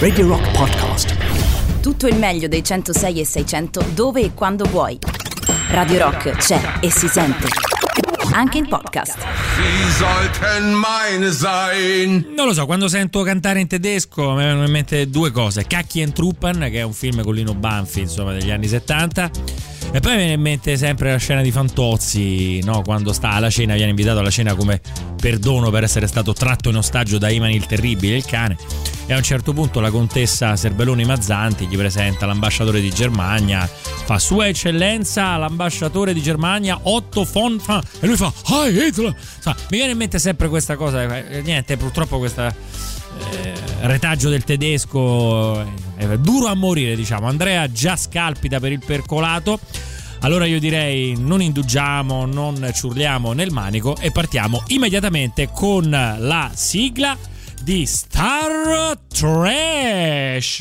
Radio Rock Podcast. Tutto il meglio dei 106 e 600 dove e quando vuoi. Radio Rock c'è e si sente. Anche in podcast. Sie sollten meine sein. Non lo so, quando sento cantare in tedesco mi vengono in mente due cose. Cacchi and Truppen, che è un film con Lino Banfi, insomma, degli anni 70. E poi mi viene in mente sempre la scena di Fantozzi, no? quando sta alla cena, viene invitato alla cena come perdono per essere stato tratto in ostaggio da Iman il Terribile, il cane. E a un certo punto la contessa Serbelloni Mazzanti gli presenta l'ambasciatore di Germania, fa Sua Eccellenza, l'ambasciatore di Germania, Otto von Fa. E lui fa Hi Hitler! Insomma, mi viene in mente sempre questa cosa, eh, niente, purtroppo questa eh, retaggio del tedesco è duro a morire, diciamo. Andrea già scalpita per il percolato. Allora io direi non indugiamo, non ciurliamo nel manico e partiamo immediatamente con la sigla di Star Trash.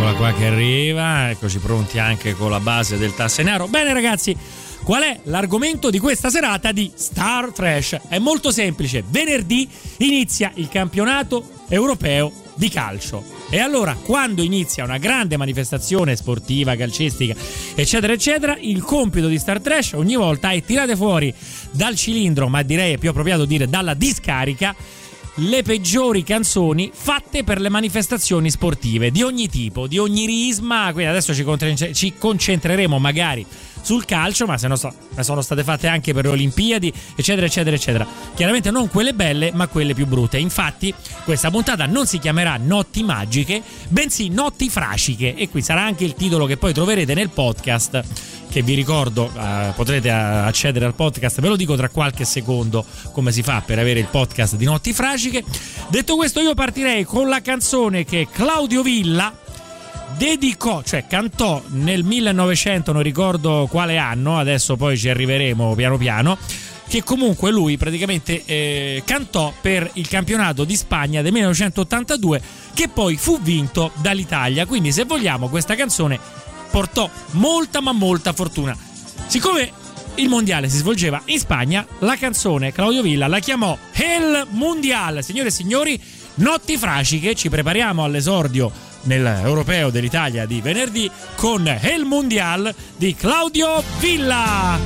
Eccola qua che arriva, eccoci pronti anche con la base del tassenaro. Bene ragazzi, qual è l'argomento di questa serata di Star Trash? È molto semplice, venerdì inizia il campionato europeo di calcio. E allora, quando inizia una grande manifestazione sportiva, calcistica, eccetera, eccetera, il compito di Star Trash ogni volta è tirare fuori dal cilindro, ma direi è più appropriato dire dalla discarica, le peggiori canzoni fatte per le manifestazioni sportive di ogni tipo, di ogni risma. Quindi adesso ci, concentre- ci concentreremo magari sul calcio, ma se no so, sono state fatte anche per le Olimpiadi, eccetera, eccetera, eccetera. Chiaramente non quelle belle, ma quelle più brutte. Infatti, questa puntata non si chiamerà Notti Magiche, bensì Notti Frasciche. E qui sarà anche il titolo che poi troverete nel podcast. Che vi ricordo, eh, potrete accedere al podcast, ve lo dico tra qualche secondo come si fa per avere il podcast di Notti Frasciche. Detto questo, io partirei con la canzone che Claudio Villa dedicò, cioè cantò nel 1900, non ricordo quale anno, adesso poi ci arriveremo piano piano, che comunque lui praticamente eh, cantò per il campionato di Spagna del 1982 che poi fu vinto dall'Italia. Quindi se vogliamo questa canzone portò molta ma molta fortuna. Siccome il mondiale si svolgeva in Spagna, la canzone Claudio Villa la chiamò El Mundial. Signore e signori, notti frasciche, ci prepariamo all'esordio nell'Europeo dell'Italia di venerdì con El Mundial di Claudio Villa.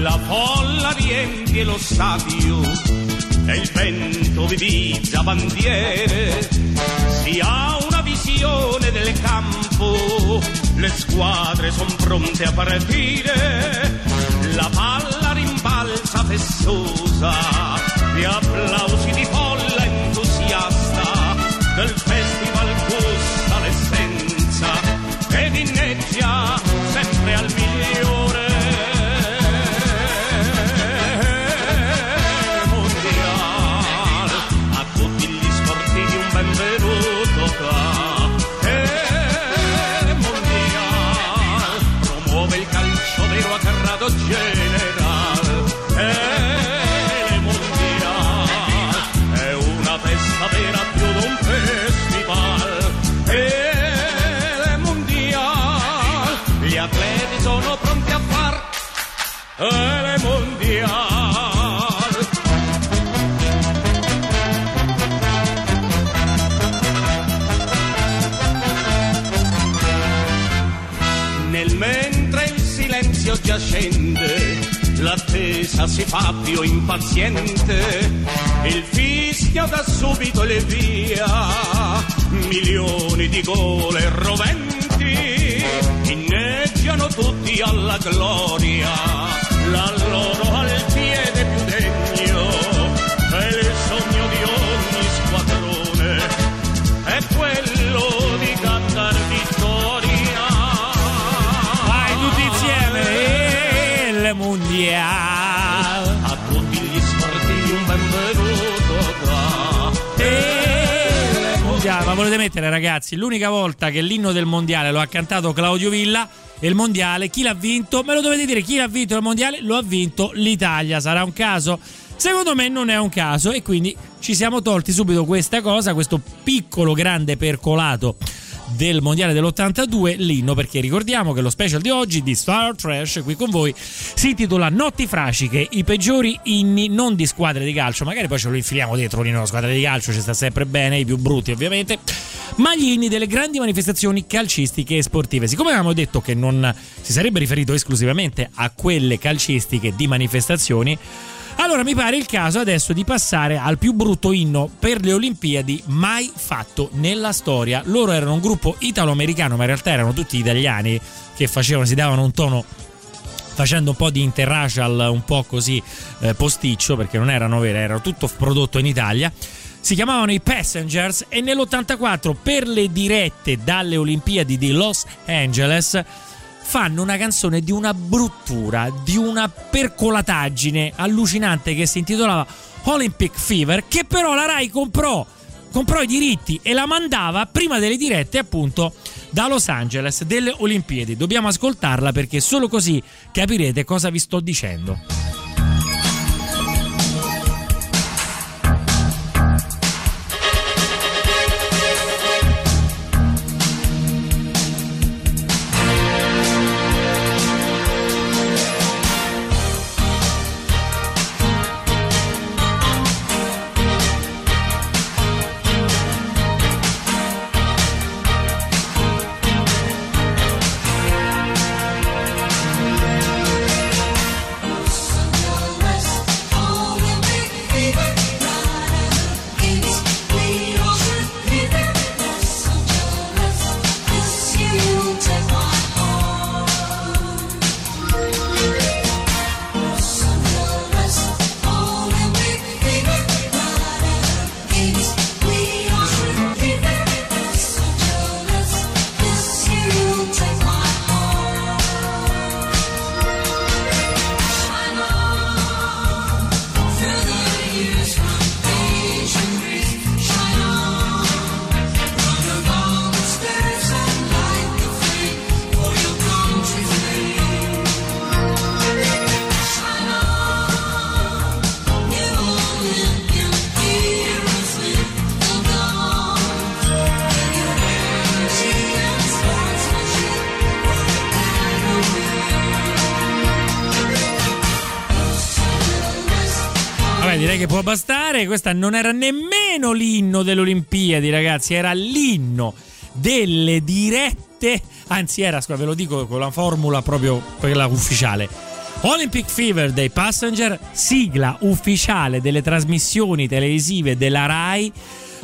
La folla riempie lo stadio e il vento vivizza bandiere. Si ha una visione del campo, le squadre sono pronte a partire. La palla rimbalza festosa, gli applausi di folla entusiasta del festival l'unica volta che l'inno del mondiale lo ha cantato Claudio Villa il mondiale. Chi l'ha vinto? Me lo dovete dire, chi l'ha vinto il mondiale? Lo ha vinto l'Italia. Sarà un caso? Secondo me non è un caso e quindi ci siamo tolti subito questa cosa, questo piccolo grande percolato del mondiale dell'82 l'inno perché ricordiamo che lo special di oggi di Star Trash qui con voi si intitola Notti Frasciche i peggiori inni non di squadre di calcio. Magari poi ce lo infiliamo dentro l'inno della squadra di calcio ci sta sempre bene i più brutti ovviamente. Ma gli inni delle grandi manifestazioni calcistiche e sportive. Siccome avevamo detto che non si sarebbe riferito esclusivamente a quelle calcistiche di manifestazioni allora mi pare il caso adesso di passare al più brutto inno per le Olimpiadi mai fatto nella storia. Loro erano un gruppo italo-americano, ma in realtà erano tutti italiani che facevano, si davano un tono facendo un po' di interracial un po' così eh, posticcio perché non erano vere, era tutto prodotto in Italia. Si chiamavano i Passengers e nell'84 per le dirette dalle Olimpiadi di Los Angeles fanno una canzone di una bruttura, di una percolataggine allucinante che si intitolava Olympic Fever, che però la Rai comprò, comprò i diritti e la mandava prima delle dirette appunto da Los Angeles delle Olimpiadi. Dobbiamo ascoltarla perché solo così capirete cosa vi sto dicendo. Bastare. Questa non era nemmeno l'inno delle Olimpiadi, ragazzi, era l'inno delle dirette. Anzi, era, ve lo dico con la formula proprio quella ufficiale. Olympic Fever dei Passenger, sigla ufficiale delle trasmissioni televisive della Rai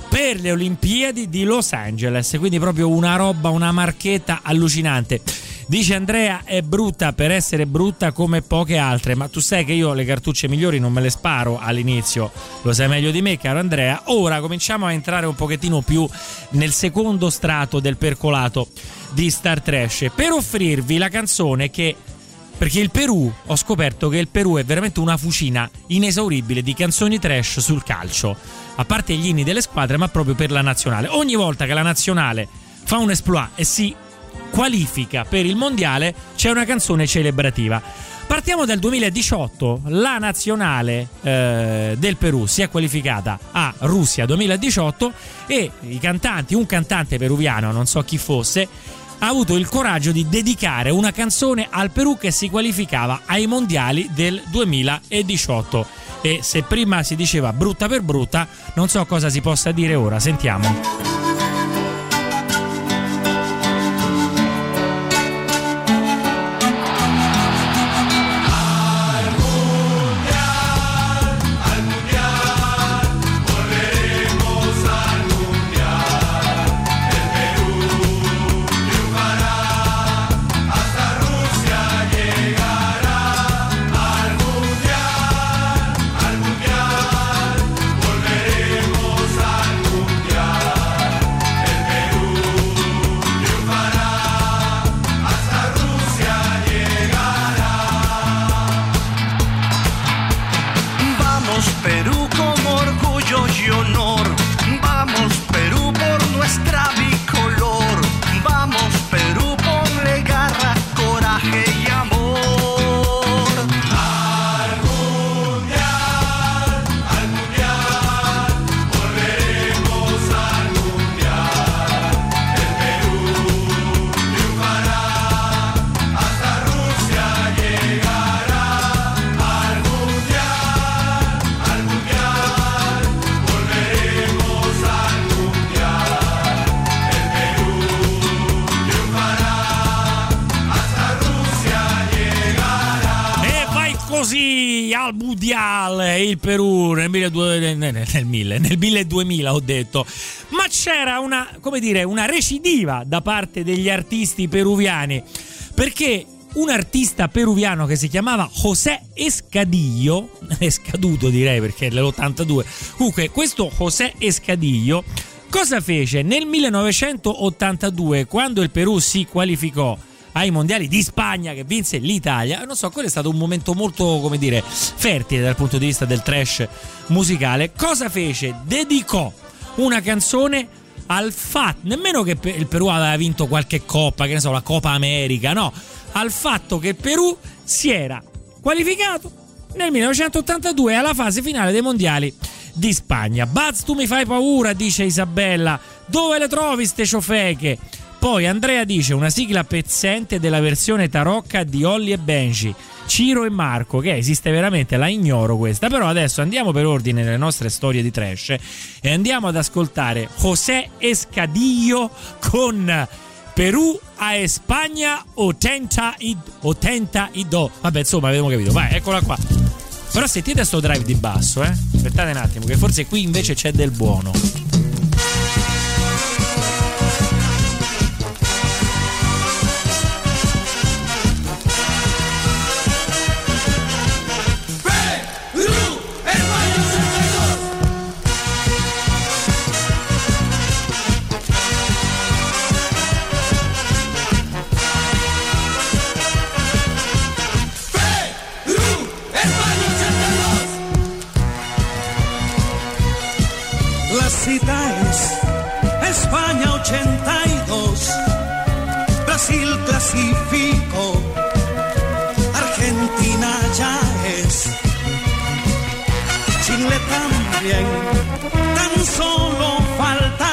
per le Olimpiadi di Los Angeles. Quindi proprio una roba, una marchetta allucinante. Dice Andrea è brutta per essere brutta come poche altre, ma tu sai che io le cartucce migliori non me le sparo all'inizio, lo sai meglio di me caro Andrea. Ora cominciamo a entrare un pochettino più nel secondo strato del percolato di Star Trash per offrirvi la canzone che perché il Perù, ho scoperto che il Perù è veramente una fucina inesauribile di canzoni trash sul calcio, a parte gli inni delle squadre, ma proprio per la nazionale. Ogni volta che la nazionale fa un exploit e si qualifica per il mondiale, c'è una canzone celebrativa. Partiamo dal 2018, la nazionale eh, del Perù si è qualificata a Russia 2018 e i cantanti, un cantante peruviano, non so chi fosse, ha avuto il coraggio di dedicare una canzone al Perù che si qualificava ai mondiali del 2018. E se prima si diceva brutta per brutta, non so cosa si possa dire ora. Sentiamo. 1200, nel, nel, 1000, nel 1200 ho detto ma c'era una come dire una recidiva da parte degli artisti peruviani perché un artista peruviano che si chiamava José Escadillo, è scaduto direi perché è dell'82. Comunque, questo José Escadillo cosa fece nel 1982 quando il Perù si qualificò ai mondiali di Spagna che vinse l'Italia. Non so, quello è stato un momento molto, come dire, fertile dal punto di vista del trash musicale. Cosa fece? Dedicò una canzone al fatto, nemmeno che il Perù aveva vinto qualche coppa, che ne so, la Coppa America, no, al fatto che il Perù si era qualificato nel 1982 alla fase finale dei mondiali di Spagna. Buzz, tu mi fai paura, dice Isabella. Dove le trovi ste ciofeche? Poi Andrea dice una sigla pezzente della versione tarocca di Olli e Benji. Ciro e Marco, che esiste veramente, la ignoro questa, però adesso andiamo per ordine nelle nostre storie di trash e andiamo ad ascoltare José Escadillo con Perù a Spagna 80 i, 80 i do. Vabbè, insomma, abbiamo capito. Vai, eccola qua. Però sentite sto drive di basso, eh. Aspettate un attimo, che forse qui invece c'è del buono. La cita es España 82, Brasil clasificó, Argentina ya es, Chile también, tan solo falta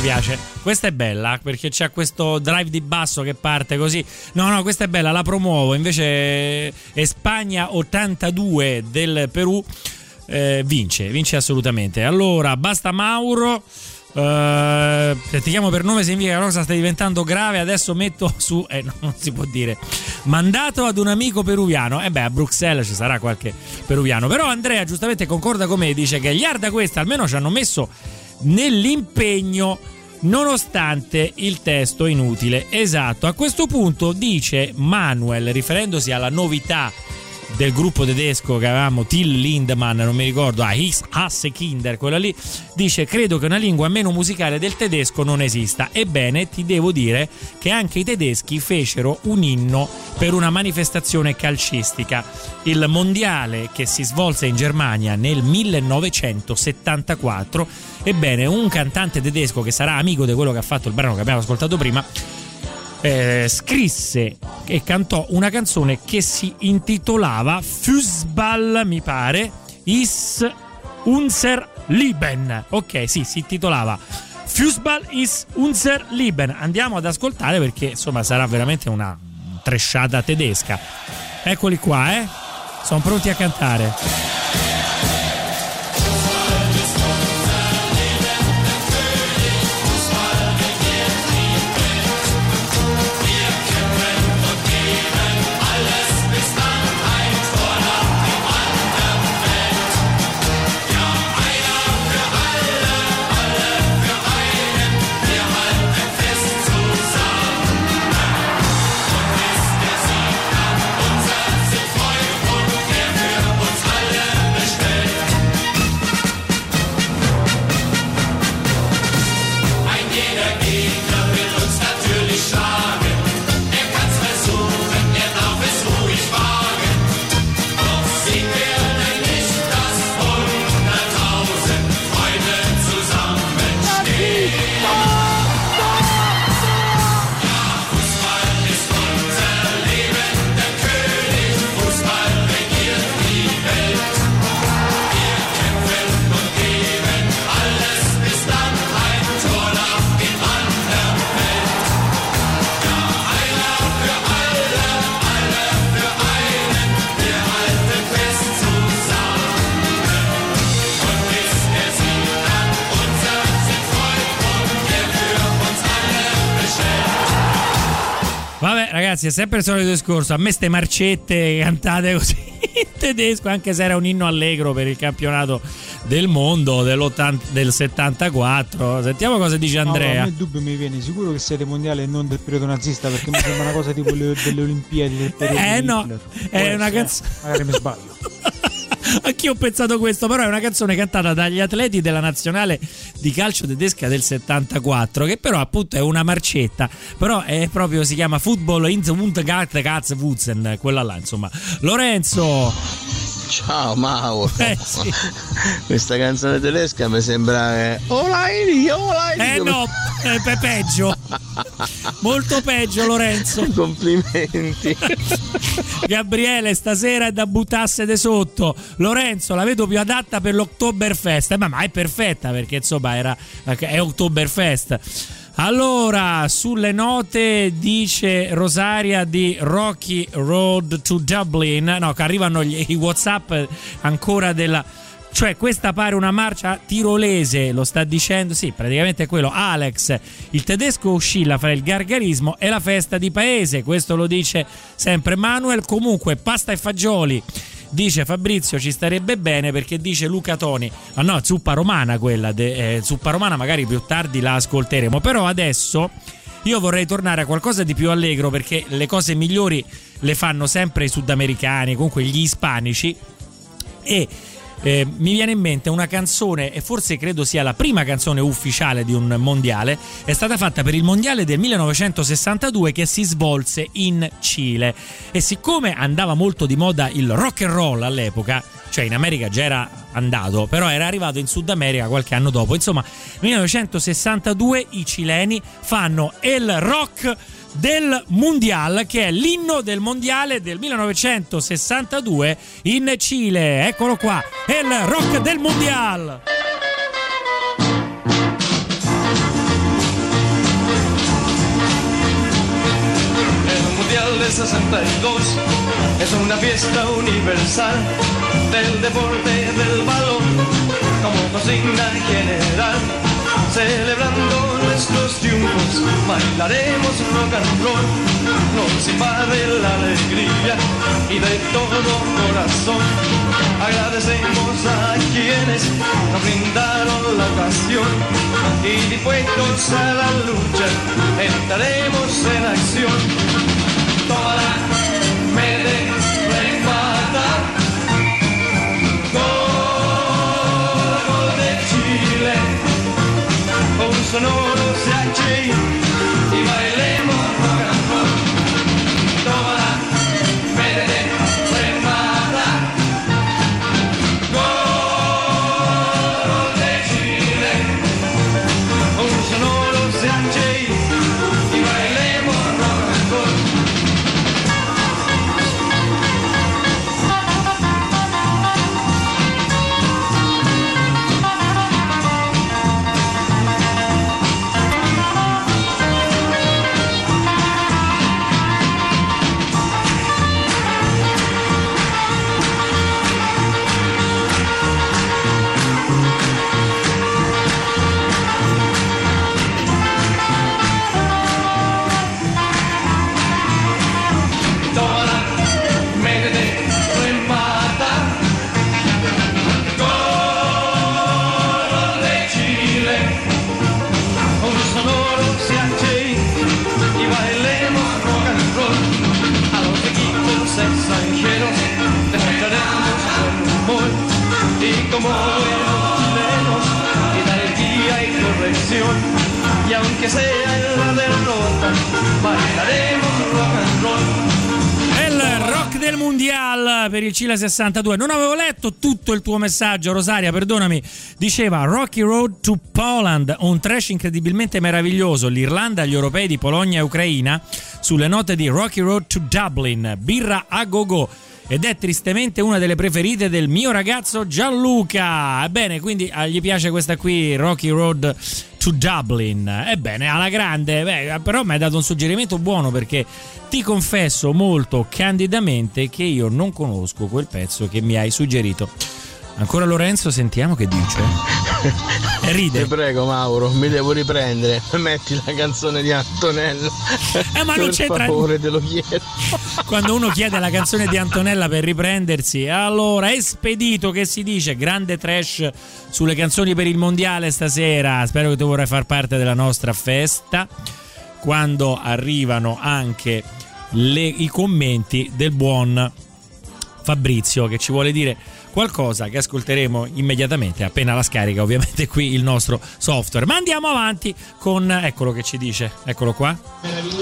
piace. Questa è bella perché c'è questo drive di basso che parte così. No, no, questa è bella, la promuovo. Invece Spagna 82 del Perù eh, vince, vince assolutamente. Allora, basta Mauro. Uh, ti chiamo per nome significa che la cosa sta diventando grave. Adesso metto su, eh, no, non si può dire, mandato ad un amico peruviano. E eh beh, a Bruxelles ci sarà qualche peruviano. Però Andrea giustamente concorda con me, dice che gli Arda questa almeno ci hanno messo nell'impegno nonostante il testo inutile. Esatto, a questo punto dice Manuel, riferendosi alla novità del gruppo tedesco che avevamo, Till Lindemann, non mi ricordo, ah, His Hasse Kinder, quella lì, dice credo che una lingua meno musicale del tedesco non esista. Ebbene, ti devo dire che anche i tedeschi fecero un inno per una manifestazione calcistica, il mondiale che si svolse in Germania nel 1974. Ebbene, un cantante tedesco che sarà amico di quello che ha fatto il brano che abbiamo ascoltato prima, eh, scrisse e cantò una canzone che si intitolava Fußball, mi pare, is unser Lieben. Ok, sì, si intitolava Fußball is unser Lieben. Andiamo ad ascoltare perché insomma sarà veramente una tresciata tedesca. Eccoli qua, eh. Sono pronti a cantare. Ragazzi, è sempre il solito discorso. A me ste marcette cantate così in tedesco, anche se era un inno allegro per il campionato del mondo del 74. Sentiamo cosa dice Andrea. No, me il dubbio mi viene sicuro che siete mondiale e non del periodo nazista, perché mi sembra una cosa tipo le, delle Olimpiadi del periodo Eh no, Hitler. è Può una canzone. Magari mi sbaglio. Anch'io ho pensato questo, però è una canzone cantata dagli atleti della nazionale di calcio tedesca del 74, che però appunto è una marcetta, però è proprio si chiama Football in the Wundgart Katzwutzen, quella là, insomma. Lorenzo, Ciao Mau, eh sì. questa canzone tedesca mi sembra eh, Olaini, Olaini. Eh no, è pe- peggio. Molto peggio Lorenzo. Complimenti. Gabriele, stasera è da buttasse de sotto. Lorenzo, la vedo più adatta per l'Oktoberfest. Eh, ma, ma è perfetta perché insomma era, è Oktoberfest. Allora, sulle note dice Rosaria di Rocky Road to Dublin. No, che arrivano gli, i WhatsApp ancora della. Cioè, questa pare una marcia tirolese, lo sta dicendo. Sì, praticamente è quello. Alex, il tedesco oscilla fra il gargarismo e la festa di paese. Questo lo dice sempre Manuel. Comunque, pasta e fagioli. Dice Fabrizio ci starebbe bene perché dice Luca Toni. Ah no, zuppa romana quella. De, eh, zuppa romana magari più tardi la ascolteremo. Però adesso io vorrei tornare a qualcosa di più allegro perché le cose migliori le fanno sempre i sudamericani, comunque gli ispanici. E eh, mi viene in mente una canzone, e forse credo sia la prima canzone ufficiale di un mondiale, è stata fatta per il mondiale del 1962 che si svolse in Cile. E siccome andava molto di moda il rock and roll all'epoca, cioè in America già era andato, però era arrivato in Sud America qualche anno dopo. Insomma, 1962 i cileni fanno il rock del Mundial, che è l'inno del Mondiale del 1962 in Cile. Eccolo qua, il rock del Mundial. El Mundial de 62 es una fiesta universal del deporte del balón como consigna general. Celebrando nuestros triunfos, bailaremos rock and roll. Nos invade la alegría y de todo corazón agradecemos a quienes nos brindaron la ocasión y dispuestos a la lucha entraremos en acción. Toda me de sonoros de allí y bailemos. 62. Non avevo letto tutto il tuo messaggio, Rosaria, perdonami. Diceva Rocky Road to Poland, un trash incredibilmente meraviglioso. L'Irlanda agli europei di Polonia e Ucraina sulle note di Rocky Road to Dublin, birra a go go. Ed è tristemente una delle preferite del mio ragazzo Gianluca. Ebbene, quindi ah, gli piace questa qui, Rocky Road to Dublin. Ebbene, alla grande, Beh, però mi hai dato un suggerimento buono perché ti confesso molto candidamente che io non conosco quel pezzo che mi hai suggerito. Ancora Lorenzo, sentiamo che dice. E ride. Ti prego Mauro, mi devo riprendere. Metti la canzone di Antonella. Eh, ma non per c'entra- favore, te lo chiedo. Quando uno chiede la canzone di Antonella per riprendersi, allora è spedito che si dice grande trash sulle canzoni per il mondiale stasera. Spero che tu vorrai far parte della nostra festa. Quando arrivano anche le- i commenti del buon Fabrizio che ci vuole dire qualcosa che ascolteremo immediatamente appena la scarica ovviamente qui il nostro software ma andiamo avanti con eccolo che ci dice eccolo qua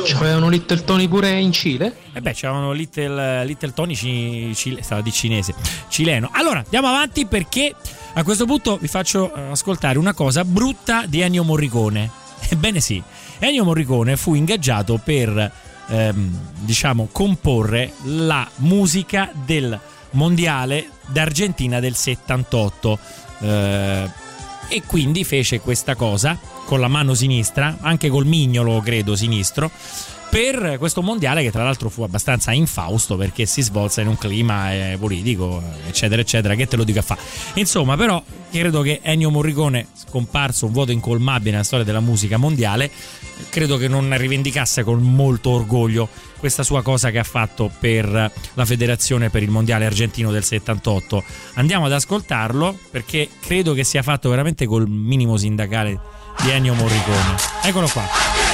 C'avevano Little Tony pure in Cile? e beh, c'erano Little, Little Tony ci- cile- stava di cinese, cileno. Allora, andiamo avanti perché a questo punto vi faccio eh, ascoltare una cosa brutta di Ennio Morricone. Ebbene sì, Ennio Morricone fu ingaggiato per, ehm, diciamo, comporre la musica del mondiale d'Argentina del 78. Eh, e quindi fece questa cosa con la mano sinistra, anche col mignolo credo sinistro, per questo mondiale che tra l'altro fu abbastanza infausto perché si svolse in un clima eh, politico, eccetera, eccetera, che te lo dico a fare. Insomma, però credo che Ennio Morricone, scomparso un vuoto incolmabile nella storia della musica mondiale, credo che non rivendicasse con molto orgoglio questa sua cosa che ha fatto per la federazione per il mondiale argentino del 78. Andiamo ad ascoltarlo perché credo che sia fatto veramente col minimo sindacale di Ennio Morricone. Eccolo qua.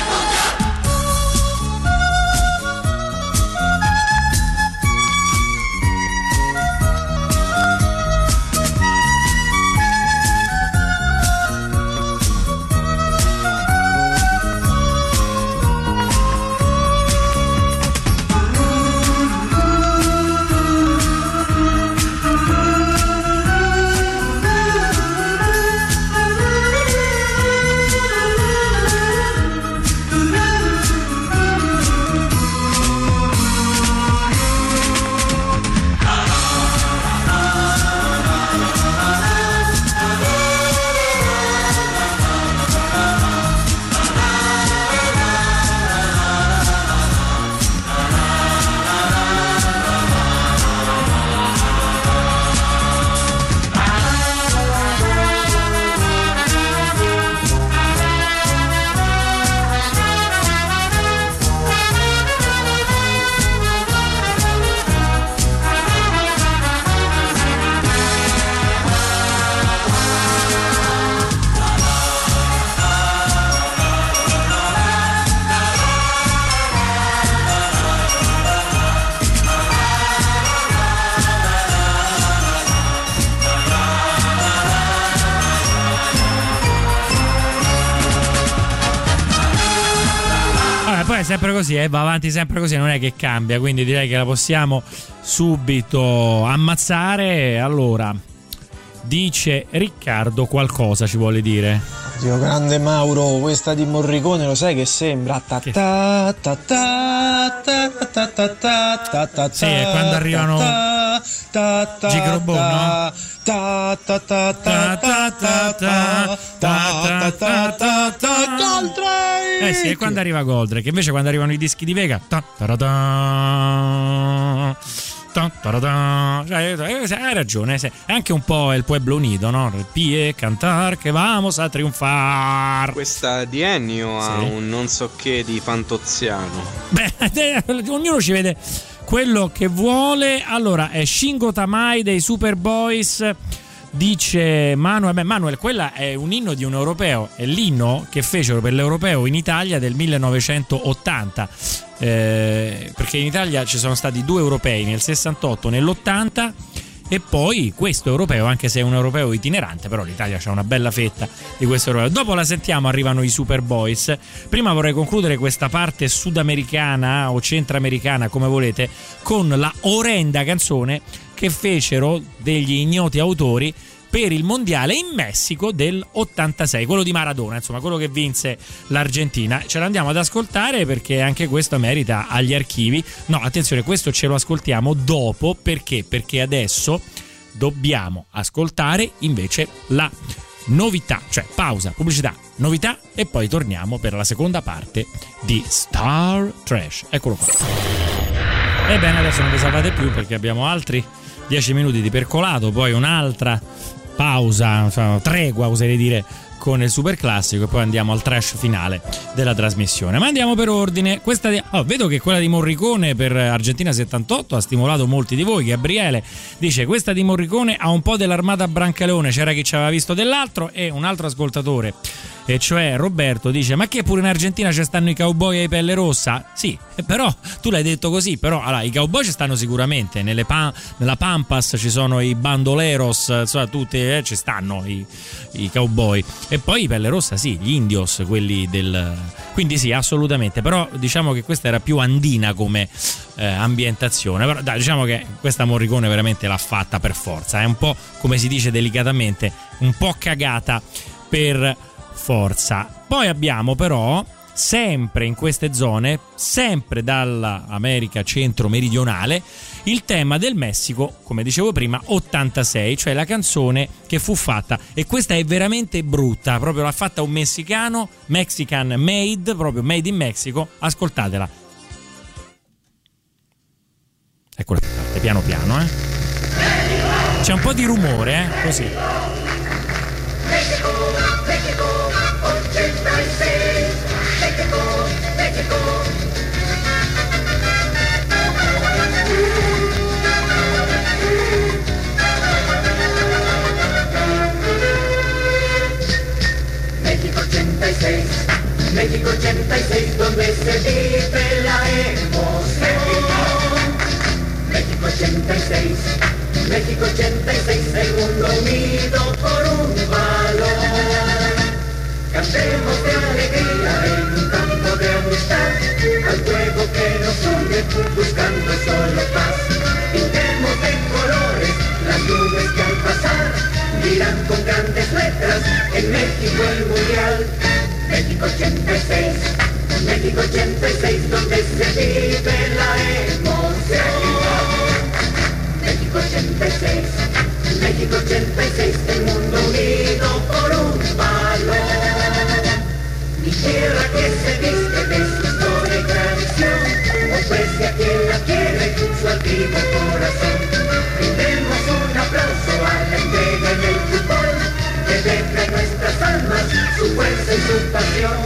Così, eh, va avanti sempre così, non è che cambia, quindi direi che la possiamo subito ammazzare. Allora, dice Riccardo qualcosa ci vuole dire. Dio grande Mauro, questa di Morricone lo sai che sembra ta ta ta ta ta ta ta ta ta Sì, è quando arrivano Gigrobon, no? ta ta ta ta ta ta ta Eh sì, è quando arriva Goldrake. Invece quando arrivano i dischi di Vega. ta hai ragione. È anche un po' il Pueblo Unido, no? Pie cantar che vamos a triunfar. Questa di Ennio ha Sì. un non so che di Fantoziano. Beh, ognuno ci vede quello che vuole. Allora, è Shingo Tamai dei Superboys. Dice Manuel, beh, Manuel, quella è un inno di un europeo, è l'inno che fecero per l'europeo in Italia del 1980, Eh, perché in Italia ci sono stati due europei nel 68 nell'80 e poi questo europeo, anche se è un europeo itinerante, però l'Italia c'ha una bella fetta di questo europeo. Dopo la sentiamo, arrivano i Superboys. Prima vorrei concludere questa parte sudamericana o centroamericana, come volete, con la orrenda canzone che fecero degli ignoti autori per il mondiale in Messico del 86, quello di Maradona, insomma, quello che vinse l'Argentina. Ce l'andiamo ad ascoltare perché anche questo merita agli archivi. No, attenzione, questo ce lo ascoltiamo dopo perché? Perché adesso dobbiamo ascoltare invece la novità, cioè pausa, pubblicità, novità e poi torniamo per la seconda parte di Star Trash. Eccolo qua. Ebbene, adesso non vi salvate più perché abbiamo altri 10 minuti di percolato, poi un'altra pausa, insomma, tregua oserei dire con il super classico e poi andiamo al trash finale della trasmissione. Ma andiamo per ordine. Di- oh, vedo che quella di Morricone per Argentina 78 ha stimolato molti di voi. Gabriele dice: Questa di Morricone ha un po' dell'armata Brancaleone, c'era chi ci aveva visto dell'altro, e un altro ascoltatore. E cioè Roberto dice: Ma che pure in Argentina ci stanno i cowboy e pelle rossa? Sì, eh, però tu l'hai detto così. Però allora, i cowboy ci stanno sicuramente. Pa- nella Pampas ci sono i bandoleros, insomma, tutti eh, ci stanno i, i cowboy. E poi i pelle rossa, sì, gli indios, quelli del. Quindi sì, assolutamente. Però diciamo che questa era più andina come eh, ambientazione. Però dai, diciamo che questa Morricone veramente l'ha fatta per forza. È un po', come si dice delicatamente, un po' cagata per forza. Poi abbiamo però sempre in queste zone, sempre dall'America centro-meridionale, il tema del Messico, come dicevo prima, 86, cioè la canzone che fu fatta e questa è veramente brutta, proprio l'ha fatta un messicano, Mexican Made, proprio Made in Mexico, ascoltatela. Eccola, piano piano, eh. C'è un po' di rumore, eh, così. 186 donde se vive la emoción. México 86, México 86, el mundo unido por un valor. Cantemos de alegría en un campo de amistad, al juego que nos une buscando solo paz. Pintemos de colores las nubes que al pasar dirán con grandes letras en México el mundial. México 86, México 86, donde se vive la emoción. México 86, México 86, el mundo unido por un valor. Mi tierra que se viste de su historia y tradición, ofrece a quien la quiere su altivo corazón. Su fuerza y su pasión.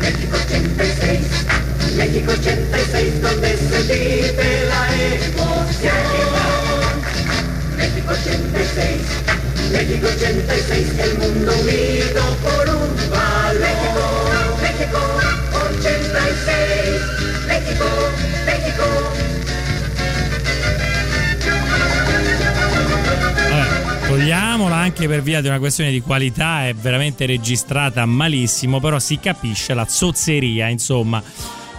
México 86, México 86, donde se vive la emoción. México 86, México 86, el mundo unido por un valor. México 86, México, México. Vabbè, togliamola anche per via di una questione di qualità, è veramente registrata malissimo, però si capisce la zozzeria, insomma.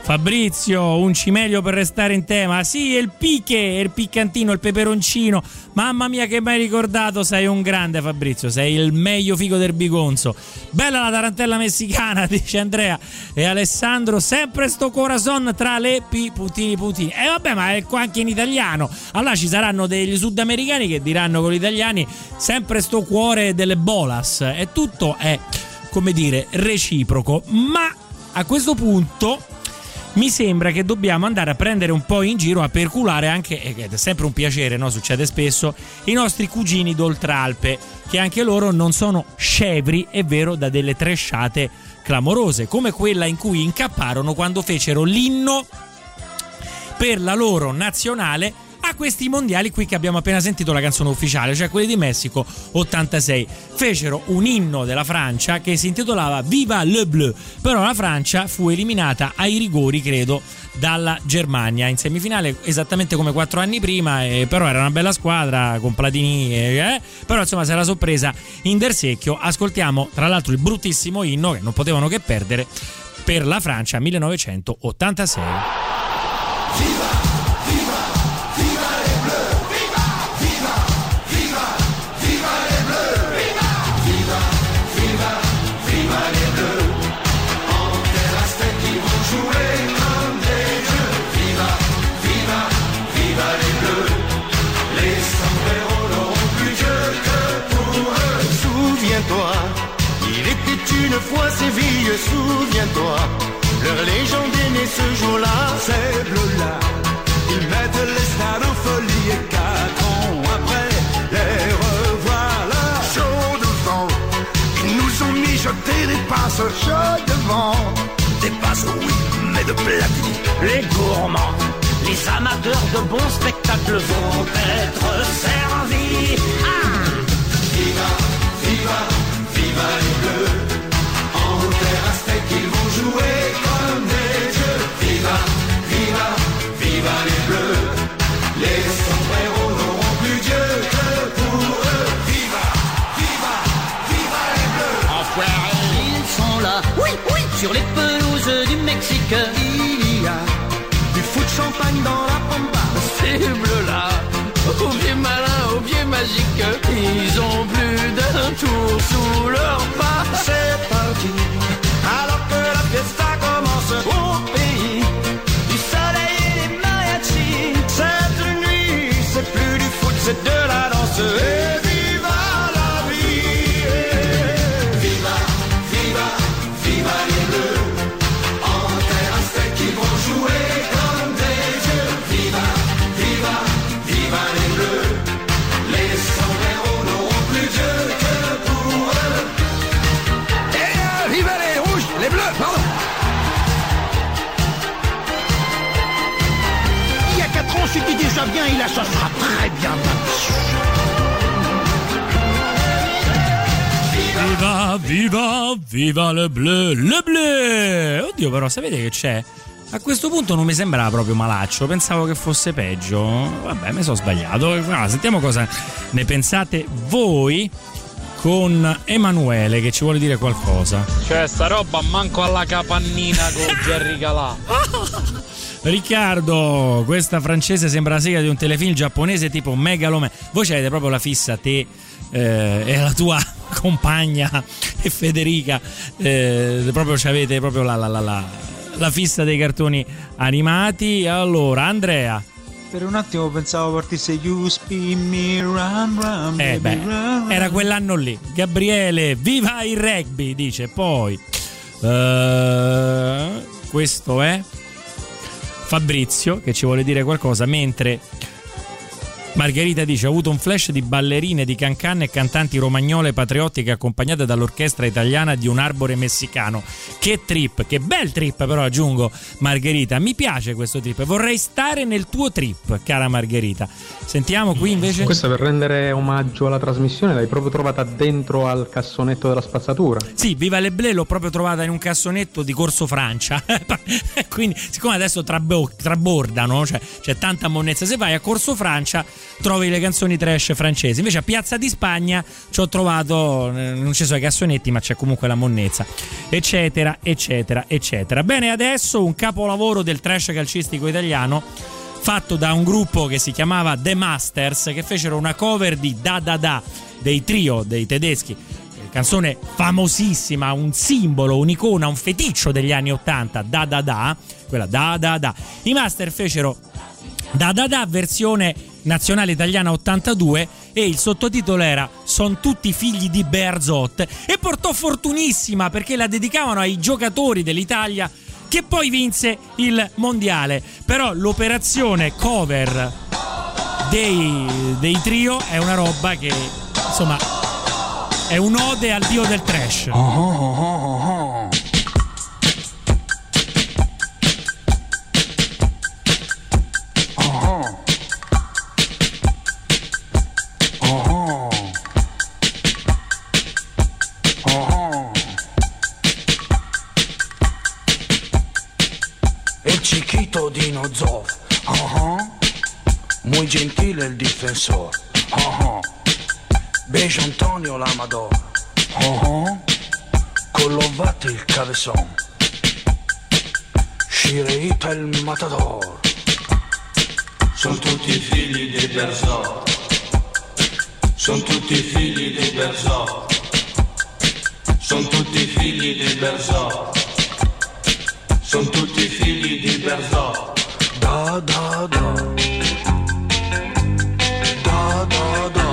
Fabrizio, un cimelio per restare in tema. Sì, il piche, il piccantino, il peperoncino. Mamma mia, che mi hai ricordato. Sei un grande, Fabrizio. Sei il meglio figo del bigonzo. Bella la tarantella messicana, dice Andrea. E Alessandro, sempre sto corazon tra le pi, puntini, puntini. E vabbè, ma è qua anche in italiano. Allora ci saranno degli sudamericani che diranno con gli italiani sempre sto cuore delle bolas. E tutto è, come dire, reciproco. Ma a questo punto mi sembra che dobbiamo andare a prendere un po' in giro a perculare anche, ed è sempre un piacere, no? succede spesso, i nostri cugini d'Oltralpe, che anche loro non sono scevri, è vero, da delle tresciate clamorose, come quella in cui incapparono quando fecero l'inno per la loro nazionale a questi mondiali qui che abbiamo appena sentito la canzone ufficiale, cioè quelli di Messico 86. Fecero un inno della Francia che si intitolava Viva le Bleu, però la Francia fu eliminata ai rigori, credo, dalla Germania in semifinale esattamente come quattro anni prima, eh, però era una bella squadra con Platini, eh, però insomma se la sorpresa in Dersecchio. Ascoltiamo tra l'altro il bruttissimo inno che non potevano che perdere per la Francia 1986. Souviens-toi, fois Séville, souviens-toi, leur légende est ce jour-là. Ces bleus-là, ils mettent les stades en folie et quatre ans après, les revoilà. et des passes chaudes devant. Des passes, oui, mais de platine. Les gourmands, les amateurs de bons spectacles vont être servis. Ah Viva, viva, viva terre aztèque, ils vont jouer comme des dieux. Viva, viva, viva les bleus. Les sombreros n'auront plus Dieu que pour eux. Viva, viva, viva les bleus. Ils sont là, oui, oui, sur les pelouses du Mexique. Il y a du foot champagne dans la pampa. Ces bleus-là, au pied malin, au pied magique, ils ont plus d'un tour sous Viva, viva, le bleu, le bleu! Oddio, però, sapete che c'è? A questo punto non mi sembrava proprio malaccio, pensavo che fosse peggio. Vabbè, mi sono sbagliato. Allora, sentiamo cosa ne pensate voi con Emanuele che ci vuole dire qualcosa. Cioè, sta roba manco alla capannina con Jerry Calà. Riccardo, questa francese sembra la sigla di un telefilm giapponese tipo Megalome. Voi avete proprio la fissa, te eh, e la tua compagna e Federica, eh, proprio avete proprio la, la, la, la, la fissa dei cartoni animati. Allora, Andrea. Per un attimo pensavo partisse You spin me run run Eh baby, beh, run, run. era quell'anno lì. Gabriele, viva il rugby, dice. Poi, eh, questo è Fabrizio che ci vuole dire qualcosa, mentre Margherita dice: Ho avuto un flash di ballerine di cancan e cantanti romagnole patriottiche accompagnate dall'orchestra italiana di un arbore messicano. Che trip, che bel trip, però aggiungo, Margherita. Mi piace questo trip. Vorrei stare nel tuo trip, cara Margherita. Sentiamo qui invece. Questa per rendere omaggio alla trasmissione l'hai proprio trovata dentro al cassonetto della spazzatura. Sì, Viva le Blé l'ho proprio trovata in un cassonetto di Corso Francia. Quindi, siccome adesso trabo- trabordano, cioè c'è tanta monnezza, se vai a Corso Francia trovi le canzoni trash francesi. Invece a Piazza di Spagna ci ho trovato, eh, non ci sono i cassonetti, ma c'è comunque la monnezza, eccetera, eccetera, eccetera. Bene, adesso un capolavoro del trash calcistico italiano fatto da un gruppo che si chiamava The Masters che fecero una cover di Da Da Da dei trio dei tedeschi canzone famosissima, un simbolo, un'icona, un feticcio degli anni 80, Da Da Da, quella Da Da Da. I Master fecero Da Da Da versione nazionale italiana 82 e il sottotitolo era Son tutti figli di Berzot e portò fortunissima perché la dedicavano ai giocatori dell'Italia che poi vinse il mondiale. Però l'operazione cover dei, dei trio è una roba che insomma è un'ode al dio del trash. El chiquito Dinozov, ajá. Muy gentil el defensor, ajá. Beige Antonio Lamador, ajá. Collovate il cabeçon, Scireita il matador. Sono tutti figli di Berzot, sono tutti figli di Berzot, sono tutti figli di Berzot. Sono tutti figli di Berzot. Da da da. Da da da.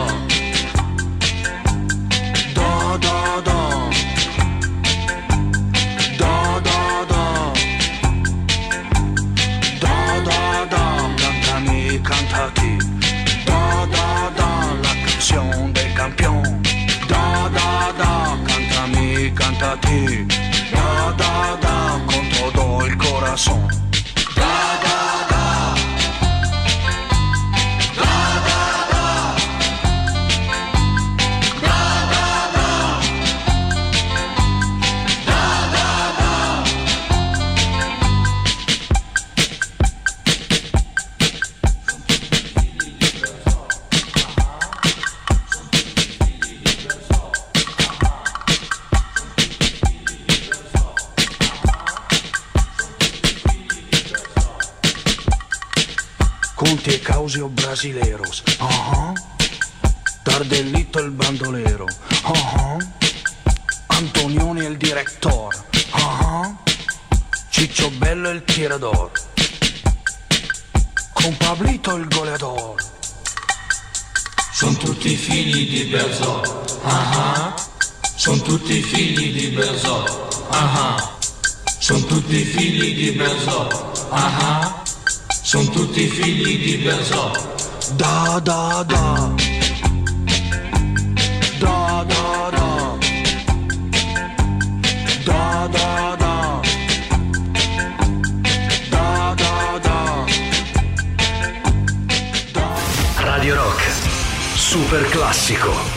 Da da da. Da da da. Da da da. Cantami, cantati. Da da da. La. Da da da. coração. Tutti figli di Berzò. Ah Sono tutti figli di Berzò. Ah Sono tutti figli di Berzò. Da da. Da da da. Da da da. Da da da. Radio Rock. Super classico.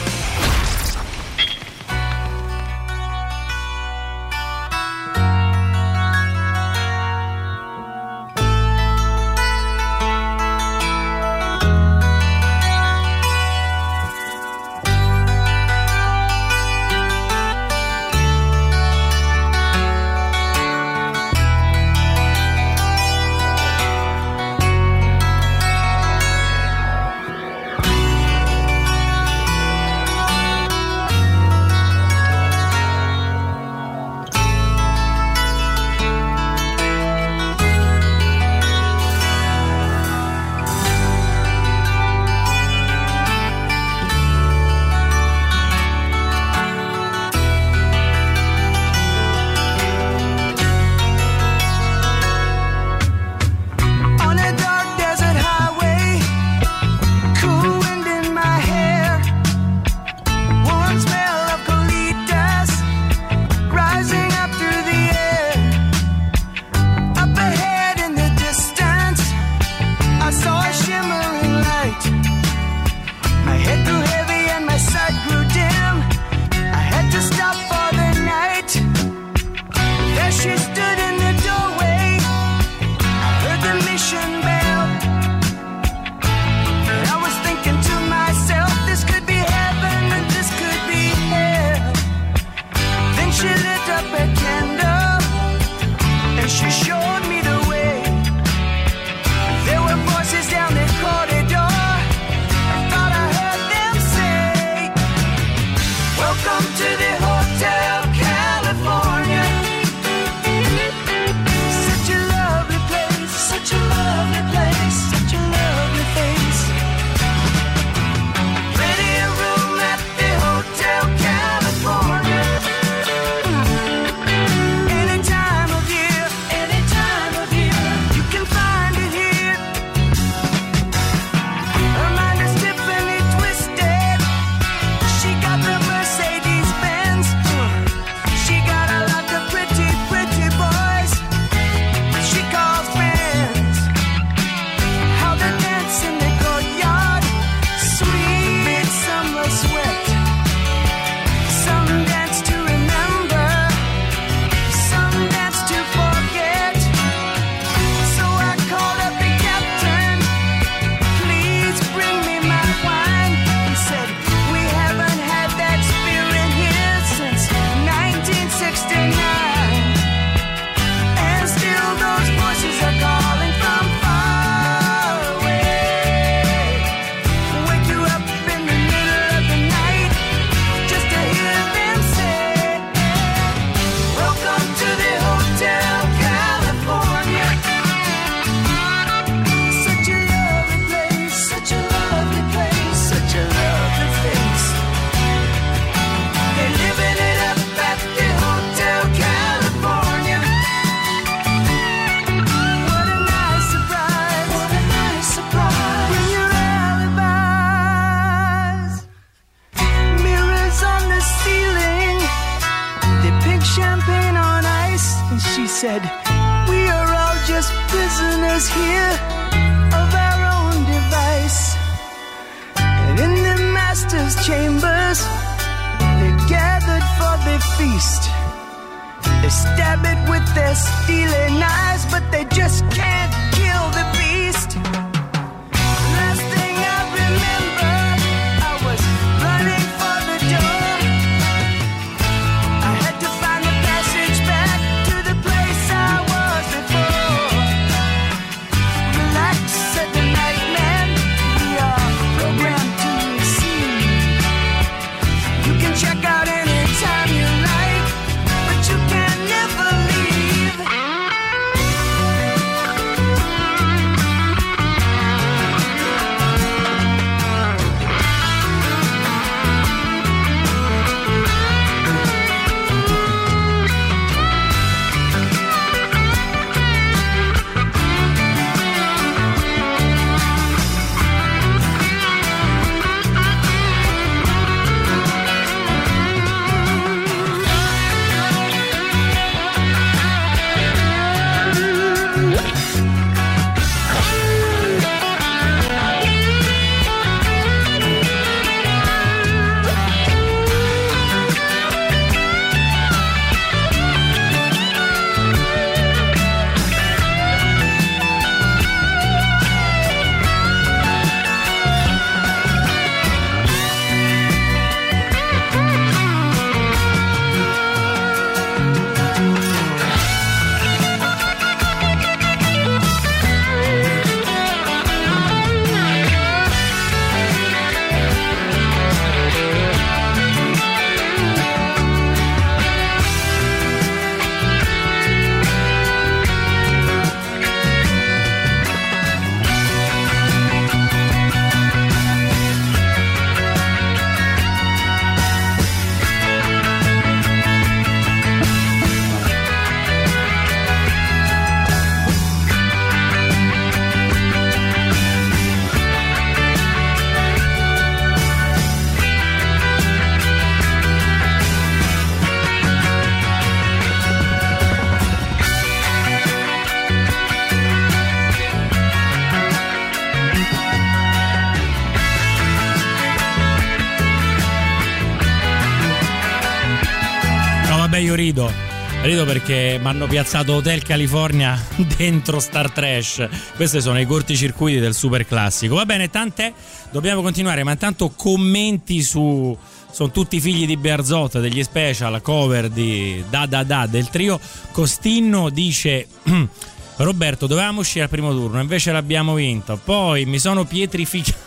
Rido perché mi hanno piazzato Hotel California dentro Star Trash. Questi sono i corticircuiti del super classico. Va bene, tant'è. Dobbiamo continuare, ma intanto commenti su. Sono tutti figli di Bearzot, degli special cover di Da Da Da del trio. Costinno dice. Roberto, dovevamo uscire al primo turno, invece l'abbiamo vinto. Poi mi sono pietrificato.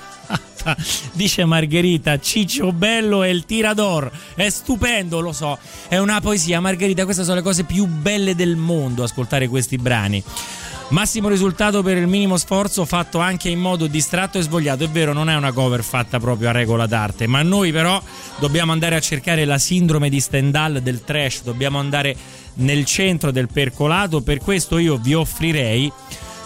Dice Margherita, Ciccio Bello e il tirador. È stupendo, lo so. È una poesia, Margherita. Queste sono le cose più belle del mondo, ascoltare questi brani. Massimo risultato per il minimo sforzo fatto anche in modo distratto e svogliato. È vero, non è una cover fatta proprio a regola d'arte, ma noi però dobbiamo andare a cercare la sindrome di Stendhal del trash, dobbiamo andare nel centro del percolato. Per questo io vi offrirei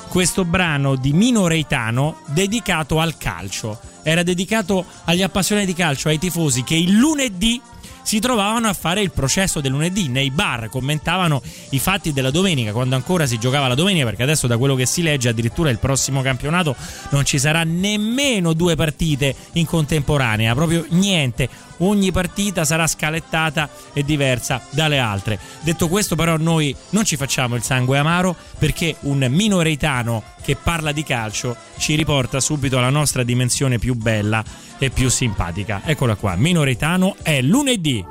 questo brano di Mino Reitano dedicato al calcio. Era dedicato agli appassionati di calcio, ai tifosi che il lunedì si trovavano a fare il processo del lunedì nei bar, commentavano i fatti della domenica, quando ancora si giocava la domenica, perché adesso da quello che si legge addirittura il prossimo campionato non ci sarà nemmeno due partite in contemporanea, proprio niente. Ogni partita sarà scalettata e diversa dalle altre. Detto questo, però, noi non ci facciamo il sangue amaro perché un minoretano che parla di calcio ci riporta subito alla nostra dimensione più bella e più simpatica. Eccola qua, minoretano è lunedì.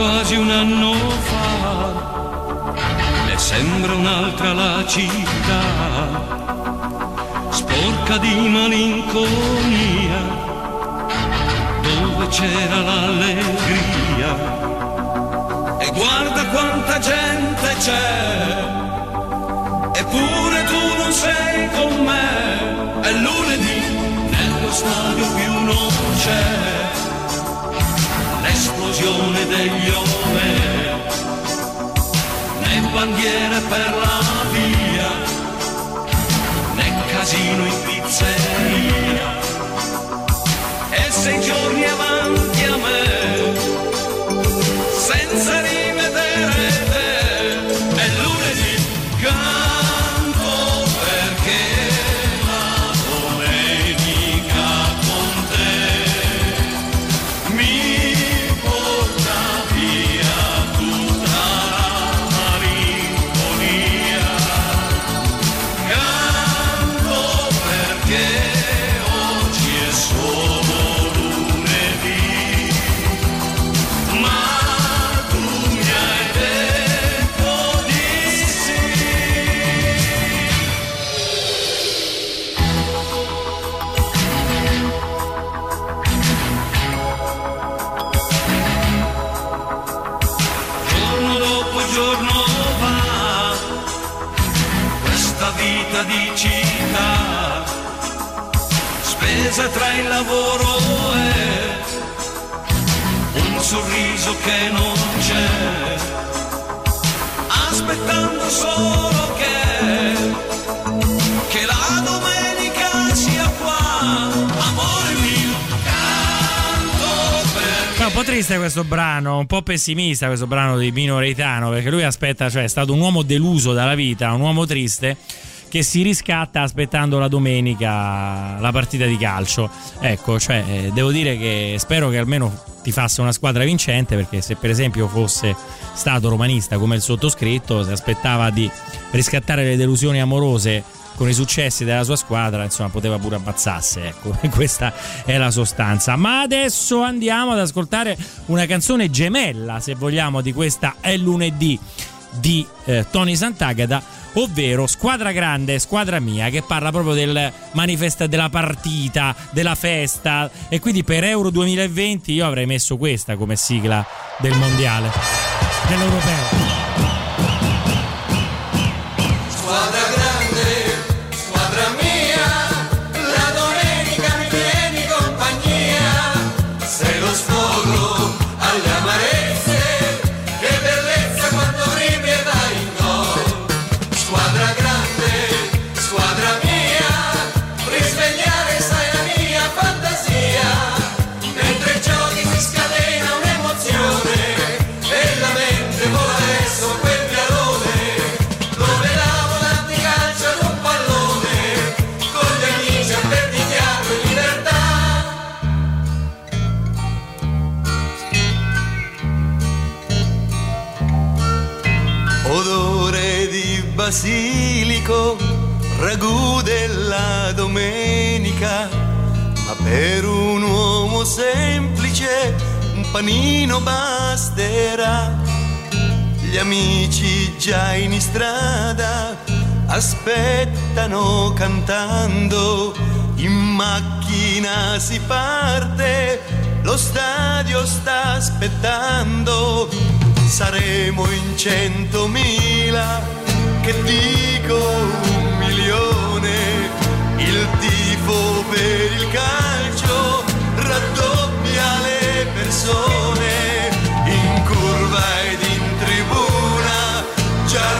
Quasi un anno fa, e sembra un'altra la città, sporca di malinconia, dove c'era l'allegria. E guarda quanta gente c'è, l'esplosione degli ove, né bandiere per la via, né casino in pizzeria. E sei giorni avanti a me, senza rivedere che non c'è, aspettando solo che, che la domenica sia qua, amore mio, canto per È un po' triste questo brano, un po' pessimista questo brano di Pino Reitano, perché lui aspetta, cioè è stato un uomo deluso dalla vita, un uomo triste che si riscatta aspettando la domenica la partita di calcio. Ecco, cioè eh, devo dire che spero che almeno ti fasse una squadra vincente, perché se per esempio fosse stato romanista come il sottoscritto, si aspettava di riscattare le delusioni amorose con i successi della sua squadra, insomma, poteva pure abbazzarsi, ecco, questa è la sostanza. Ma adesso andiamo ad ascoltare una canzone gemella, se vogliamo, di questa È lunedì di eh, Tony Sant'Agata, ovvero Squadra Grande, Squadra Mia, che parla proprio del manifesto della partita, della festa e quindi per Euro 2020 io avrei messo questa come sigla del mondiale, dell'europeo. Basilico, ragù della domenica, ma per un uomo semplice un panino basterà. Gli amici già in strada aspettano cantando, in macchina si parte, lo stadio sta aspettando saremo in centomila, che dico un milione, il tifo per il calcio raddoppia le persone, in curva ed in tribuna già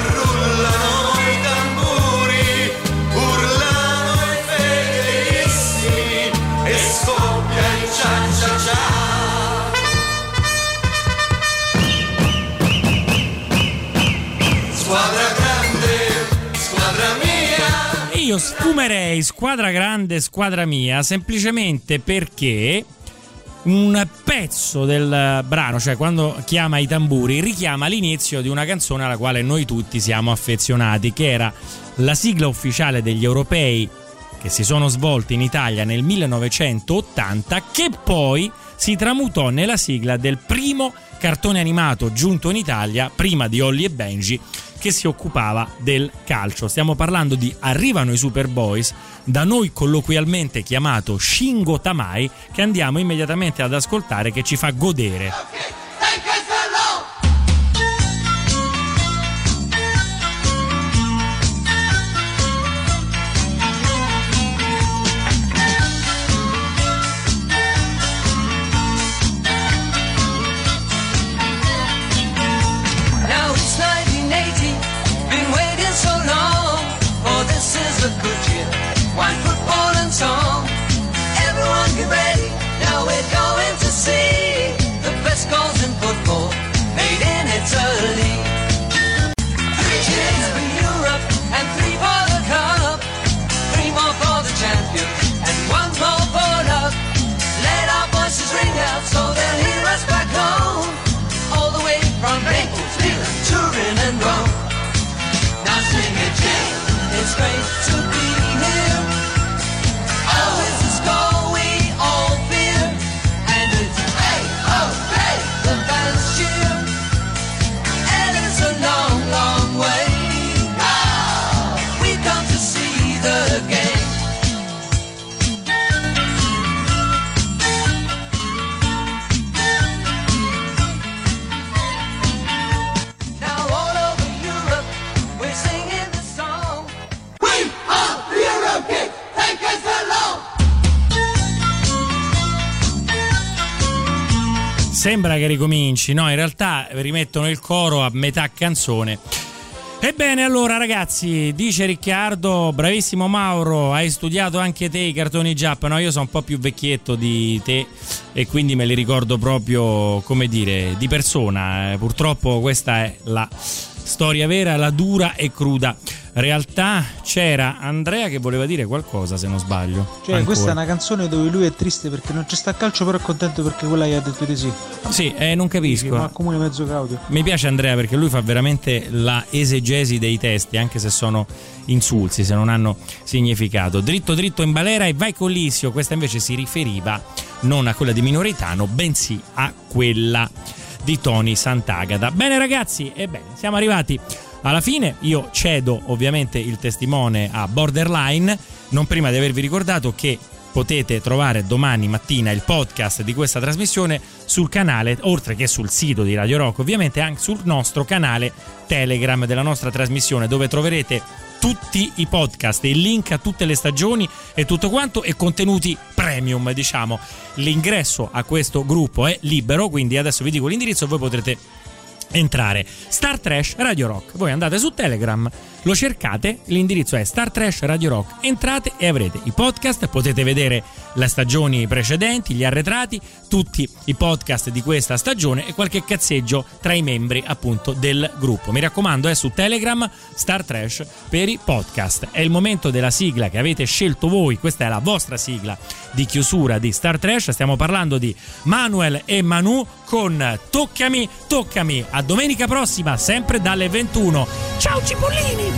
Io sfumerei squadra grande, squadra mia, semplicemente perché un pezzo del brano, cioè quando chiama i tamburi, richiama l'inizio di una canzone alla quale noi tutti siamo affezionati, che era la sigla ufficiale degli europei che si sono svolti in Italia nel 1980, che poi si tramutò nella sigla del primo cartone animato giunto in Italia, prima di Holly e Benji, che si occupava del calcio. Stiamo parlando di Arrivano i Superboys, da noi colloquialmente chiamato Shingo Tamai, che andiamo immediatamente ad ascoltare che ci fa godere. Now face. Sembra che ricominci, no? In realtà rimettono il coro a metà canzone. Ebbene, allora ragazzi, dice Riccardo, bravissimo Mauro, hai studiato anche te i cartoni Giappa, no? Io sono un po' più vecchietto di te e quindi me li ricordo proprio, come dire, di persona. Eh, Purtroppo questa è la storia vera, la dura e cruda realtà. C'era Andrea che voleva dire qualcosa, se non sbaglio. Cioè, Ancora. questa è una canzone dove lui è triste perché non c'è sta calcio, però è contento perché quella gli ha detto di sì. Sì, eh, non capisco. Ma comune mezzo Claudio. Mi piace Andrea perché lui fa veramente la esegesi dei testi, anche se sono insulsi, se non hanno significato. Dritto dritto in balera e vai con l'Issio. Questa invece si riferiva non a quella di Minoritano, bensì a quella di Tony Sant'Agata. Bene ragazzi, ebbene, siamo arrivati alla fine. Io cedo ovviamente il testimone a Borderline, non prima di avervi ricordato che potete trovare domani mattina il podcast di questa trasmissione sul canale, oltre che sul sito di Radio Rock, ovviamente anche sul nostro canale Telegram della nostra trasmissione, dove troverete tutti i podcast, il link a tutte le stagioni e tutto quanto e contenuti premium, diciamo. L'ingresso a questo gruppo è libero, quindi adesso vi dico l'indirizzo e voi potrete entrare Star Trash Radio Rock. Voi andate su Telegram, lo cercate, l'indirizzo è Star Trash Radio Rock. Entrate e avrete i podcast, potete vedere le stagioni precedenti, gli arretrati, tutti i podcast di questa stagione e qualche cazzeggio tra i membri appunto del gruppo. Mi raccomando, è su Telegram Star Trash per i podcast. È il momento della sigla che avete scelto voi, questa è la vostra sigla di chiusura di Star Trash. Stiamo parlando di Manuel e Manu con Toccami, Toccami. A domenica prossima, sempre dalle 21. Ciao Cipollini!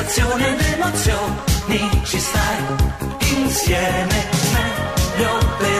Sensazione ed emozioni, ci stai insieme. Meglio però